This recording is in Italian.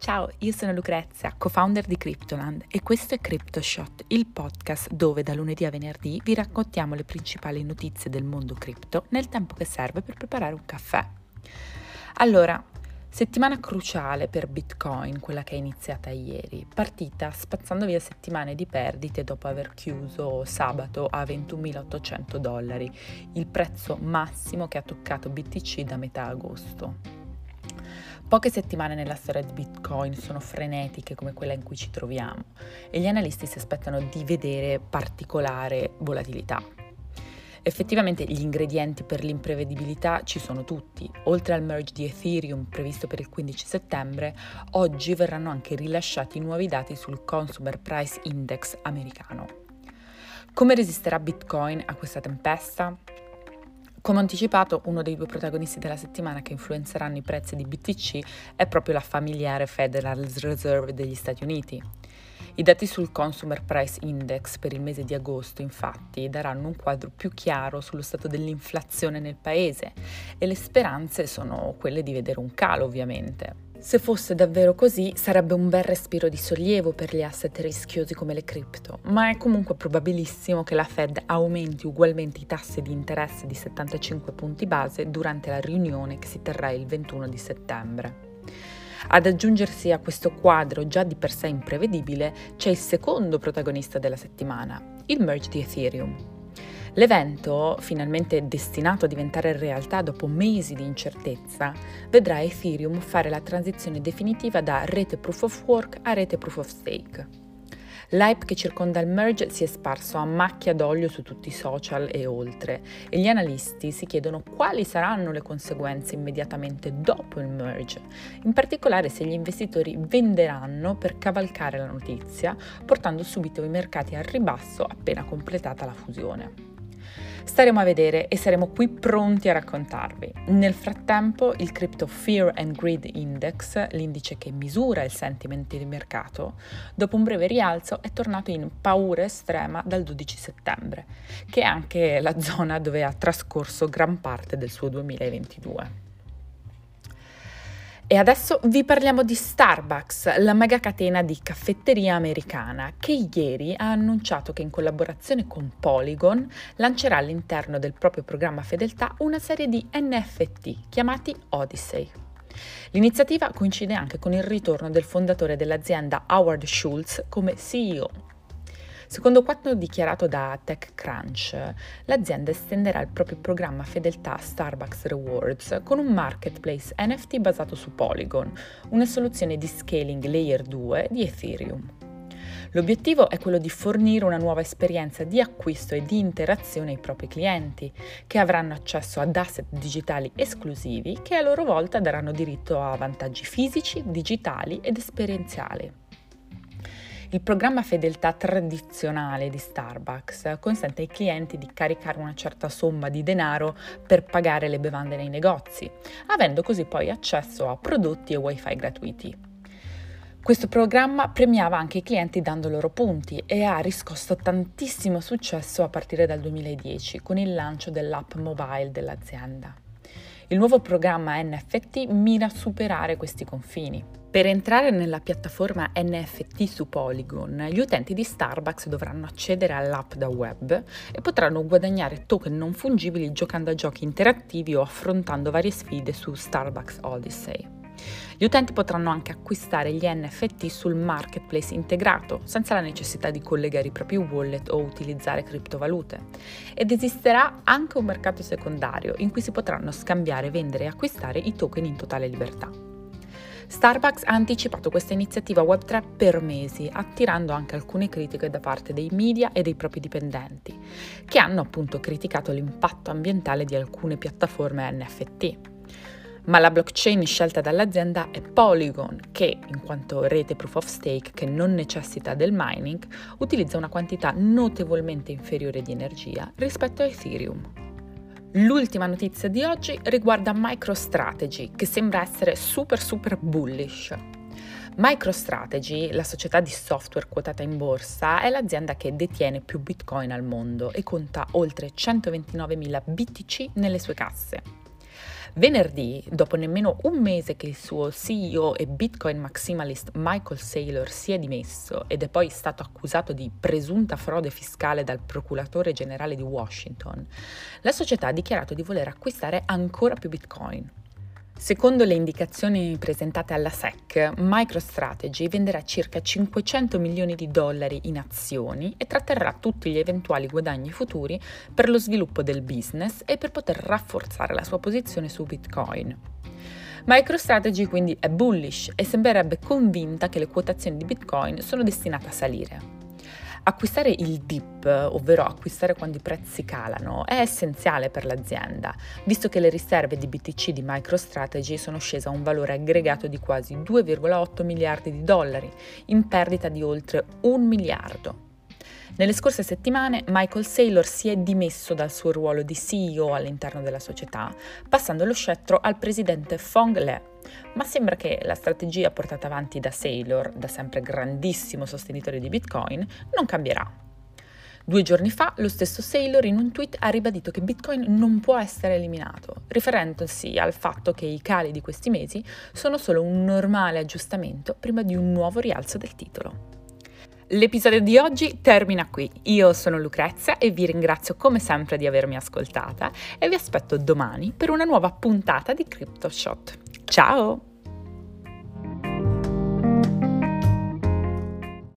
Ciao, io sono Lucrezia, co-founder di Cryptoland e questo è CryptoShot, il podcast dove da lunedì a venerdì vi raccontiamo le principali notizie del mondo cripto nel tempo che serve per preparare un caffè. Allora, settimana cruciale per Bitcoin, quella che è iniziata ieri, partita spazzando via settimane di perdite dopo aver chiuso sabato a 21.800 dollari, il prezzo massimo che ha toccato BTC da metà agosto. Poche settimane nella storia di Bitcoin sono frenetiche come quella in cui ci troviamo e gli analisti si aspettano di vedere particolare volatilità. Effettivamente gli ingredienti per l'imprevedibilità ci sono tutti. Oltre al merge di Ethereum previsto per il 15 settembre, oggi verranno anche rilasciati nuovi dati sul Consumer Price Index americano. Come resisterà Bitcoin a questa tempesta? Come anticipato, uno dei due protagonisti della settimana che influenzeranno i prezzi di BTC è proprio la familiare Federal Reserve degli Stati Uniti. I dati sul Consumer Price Index per il mese di agosto, infatti, daranno un quadro più chiaro sullo stato dell'inflazione nel paese e le speranze sono quelle di vedere un calo, ovviamente. Se fosse davvero così, sarebbe un bel respiro di sollievo per gli asset rischiosi come le cripto, ma è comunque probabilissimo che la Fed aumenti ugualmente i tassi di interesse di 75 punti base durante la riunione che si terrà il 21 di settembre. Ad aggiungersi a questo quadro già di per sé imprevedibile c'è il secondo protagonista della settimana, il merge di Ethereum. L'evento, finalmente destinato a diventare realtà dopo mesi di incertezza, vedrà Ethereum fare la transizione definitiva da rete proof of work a rete proof of stake. L'hype che circonda il merge si è sparso a macchia d'olio su tutti i social e oltre e gli analisti si chiedono quali saranno le conseguenze immediatamente dopo il merge, in particolare se gli investitori venderanno per cavalcare la notizia, portando subito i mercati al ribasso appena completata la fusione. Staremo a vedere e saremo qui pronti a raccontarvi. Nel frattempo il Crypto Fear and Greed Index, l'indice che misura il sentimento di mercato, dopo un breve rialzo è tornato in paura estrema dal 12 settembre, che è anche la zona dove ha trascorso gran parte del suo 2022. E adesso vi parliamo di Starbucks, la mega catena di caffetteria americana, che ieri ha annunciato che in collaborazione con Polygon lancerà all'interno del proprio programma Fedeltà una serie di NFT chiamati Odyssey. L'iniziativa coincide anche con il ritorno del fondatore dell'azienda Howard Schultz come CEO Secondo quanto dichiarato da TechCrunch, l'azienda estenderà il proprio programma fedeltà Starbucks Rewards con un marketplace NFT basato su Polygon, una soluzione di scaling layer 2 di Ethereum. L'obiettivo è quello di fornire una nuova esperienza di acquisto e di interazione ai propri clienti, che avranno accesso ad asset digitali esclusivi che a loro volta daranno diritto a vantaggi fisici, digitali ed esperienziali. Il programma fedeltà tradizionale di Starbucks consente ai clienti di caricare una certa somma di denaro per pagare le bevande nei negozi, avendo così poi accesso a prodotti e wifi gratuiti. Questo programma premiava anche i clienti dando loro punti e ha riscosso tantissimo successo a partire dal 2010 con il lancio dell'app mobile dell'azienda. Il nuovo programma NFT mira a superare questi confini. Per entrare nella piattaforma NFT su Polygon, gli utenti di Starbucks dovranno accedere all'app da web e potranno guadagnare token non fungibili giocando a giochi interattivi o affrontando varie sfide su Starbucks Odyssey. Gli utenti potranno anche acquistare gli NFT sul marketplace integrato, senza la necessità di collegare i propri wallet o utilizzare criptovalute. Ed esisterà anche un mercato secondario in cui si potranno scambiare, vendere e acquistare i token in totale libertà. Starbucks ha anticipato questa iniziativa Web3 per mesi, attirando anche alcune critiche da parte dei media e dei propri dipendenti, che hanno appunto criticato l'impatto ambientale di alcune piattaforme NFT ma la blockchain scelta dall'azienda è Polygon, che, in quanto rete proof of stake che non necessita del mining, utilizza una quantità notevolmente inferiore di energia rispetto a Ethereum. L'ultima notizia di oggi riguarda MicroStrategy, che sembra essere super super bullish. MicroStrategy, la società di software quotata in borsa, è l'azienda che detiene più Bitcoin al mondo e conta oltre 129.000 BTC nelle sue casse. Venerdì, dopo nemmeno un mese che il suo CEO e Bitcoin maximalist Michael Saylor si è dimesso ed è poi stato accusato di presunta frode fiscale dal procuratore generale di Washington, la società ha dichiarato di voler acquistare ancora più Bitcoin. Secondo le indicazioni presentate alla SEC, MicroStrategy venderà circa 500 milioni di dollari in azioni e tratterrà tutti gli eventuali guadagni futuri per lo sviluppo del business e per poter rafforzare la sua posizione su Bitcoin. MicroStrategy quindi è bullish e sembrerebbe convinta che le quotazioni di Bitcoin sono destinate a salire. Acquistare il dip, ovvero acquistare quando i prezzi calano, è essenziale per l'azienda, visto che le riserve di BTC di MicroStrategy sono scese a un valore aggregato di quasi 2,8 miliardi di dollari, in perdita di oltre un miliardo. Nelle scorse settimane Michael Saylor si è dimesso dal suo ruolo di CEO all'interno della società, passando lo scettro al presidente Fong Le, ma sembra che la strategia portata avanti da Saylor, da sempre grandissimo sostenitore di Bitcoin, non cambierà. Due giorni fa lo stesso Saylor in un tweet ha ribadito che Bitcoin non può essere eliminato, riferendosi al fatto che i cali di questi mesi sono solo un normale aggiustamento prima di un nuovo rialzo del titolo. L'episodio di oggi termina qui. Io sono Lucrezia e vi ringrazio come sempre di avermi ascoltata e vi aspetto domani per una nuova puntata di CryptoShot. Ciao!